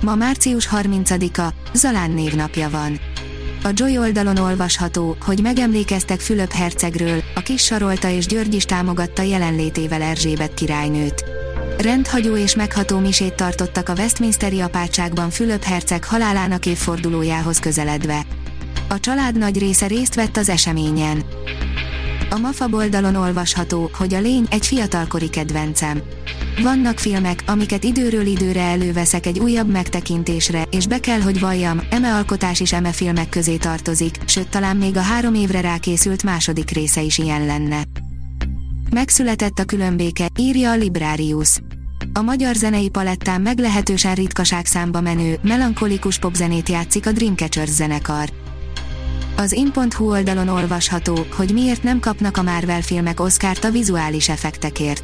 Ma március 30-a, Zalán névnapja van. A Joy oldalon olvasható, hogy megemlékeztek Fülöp hercegről, a kis Sarolta és György is támogatta jelenlétével Erzsébet királynőt. Rendhagyó és megható misét tartottak a Westminsteri apátságban Fülöp herceg halálának évfordulójához közeledve. A család nagy része részt vett az eseményen. A MAFA oldalon olvasható, hogy a lény egy fiatalkori kedvencem. Vannak filmek, amiket időről időre előveszek egy újabb megtekintésre, és be kell, hogy valljam, eme alkotás is eme filmek közé tartozik, sőt talán még a három évre rákészült második része is ilyen lenne. Megszületett a különbéke, írja a Librarius. A magyar zenei palettán meglehetősen ritkaság számba menő, melankolikus popzenét játszik a Dreamcatchers zenekar. Az in.hu oldalon olvasható, hogy miért nem kapnak a Marvel filmek Oscárt a vizuális effektekért.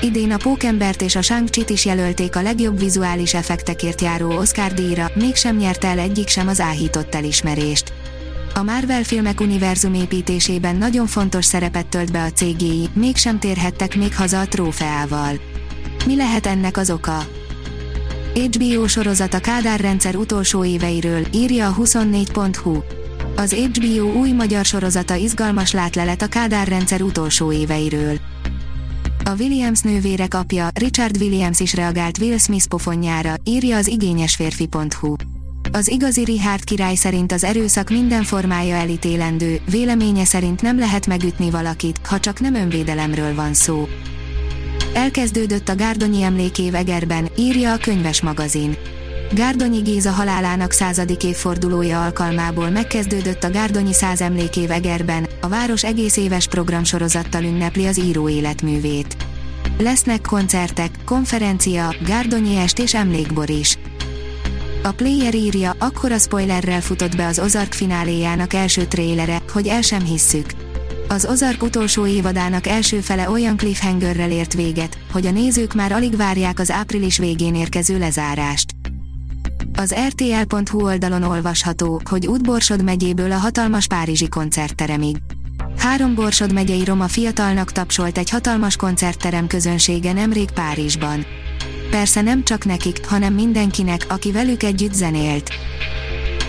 Idén a Pókembert és a shang is jelölték a legjobb vizuális effektekért járó Oscar díjra, mégsem nyerte el egyik sem az áhított elismerést. A Marvel filmek univerzum építésében nagyon fontos szerepet tölt be a CGI, mégsem térhettek még haza a trófeával. Mi lehet ennek az oka? HBO sorozat a Kádár rendszer utolsó éveiről, írja a 24.hu. Az HBO új magyar sorozata izgalmas látlelet a Kádár rendszer utolsó éveiről. A Williams nővérek apja, Richard Williams is reagált Will Smith pofonjára, írja az igényesférfi.hu. Az igazi Richard király szerint az erőszak minden formája elítélendő, véleménye szerint nem lehet megütni valakit, ha csak nem önvédelemről van szó. Elkezdődött a Gárdonyi emlékév Egerben, írja a könyves magazin. Gárdonyi Géza halálának századik évfordulója alkalmából megkezdődött a Gárdonyi száz emlékév Egerben, a város egész éves programsorozattal ünnepli az író életművét. Lesznek koncertek, konferencia, Gárdonyi est és emlékbor is. A player írja, akkora spoilerrel futott be az Ozark fináléjának első trélere, hogy el sem hisszük. Az Ozark utolsó évadának első fele olyan cliffhangerrel ért véget, hogy a nézők már alig várják az április végén érkező lezárást. Az rtl.hu oldalon olvasható, hogy Útborsod megyéből a hatalmas párizsi koncertteremig. Három Borsod megyei roma fiatalnak tapsolt egy hatalmas koncertterem közönsége nemrég Párizsban. Persze nem csak nekik, hanem mindenkinek, aki velük együtt zenélt.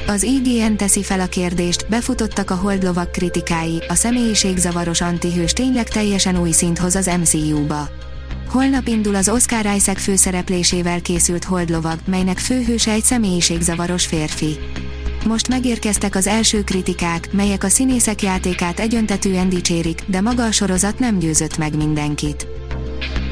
Az IGN teszi fel a kérdést, befutottak a holdlovak kritikái, a személyiségzavaros antihős tényleg teljesen új szint hoz az MCU-ba. Holnap indul az Oscar Isaac főszereplésével készült Holdlovag, melynek főhőse egy személyiségzavaros férfi. Most megérkeztek az első kritikák, melyek a színészek játékát egyöntetűen dicsérik, de maga a sorozat nem győzött meg mindenkit.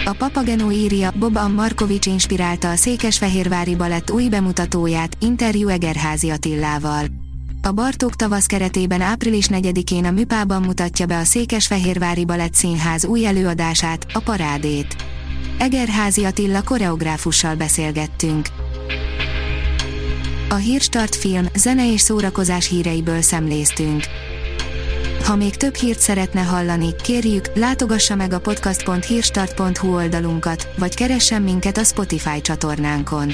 A Papageno írja, Boban Markovics inspirálta a Székesfehérvári Balett új bemutatóját, interjú Egerházi Attillával. A Bartók tavasz keretében április 4-én a Műpában mutatja be a Székesfehérvári Balett Színház új előadását, a Parádét. Egerházi Attila koreográfussal beszélgettünk. A Hírstart film, zene és szórakozás híreiből szemléztünk. Ha még több hírt szeretne hallani, kérjük, látogassa meg a podcast.hírstart.hu oldalunkat, vagy keressen minket a Spotify csatornánkon.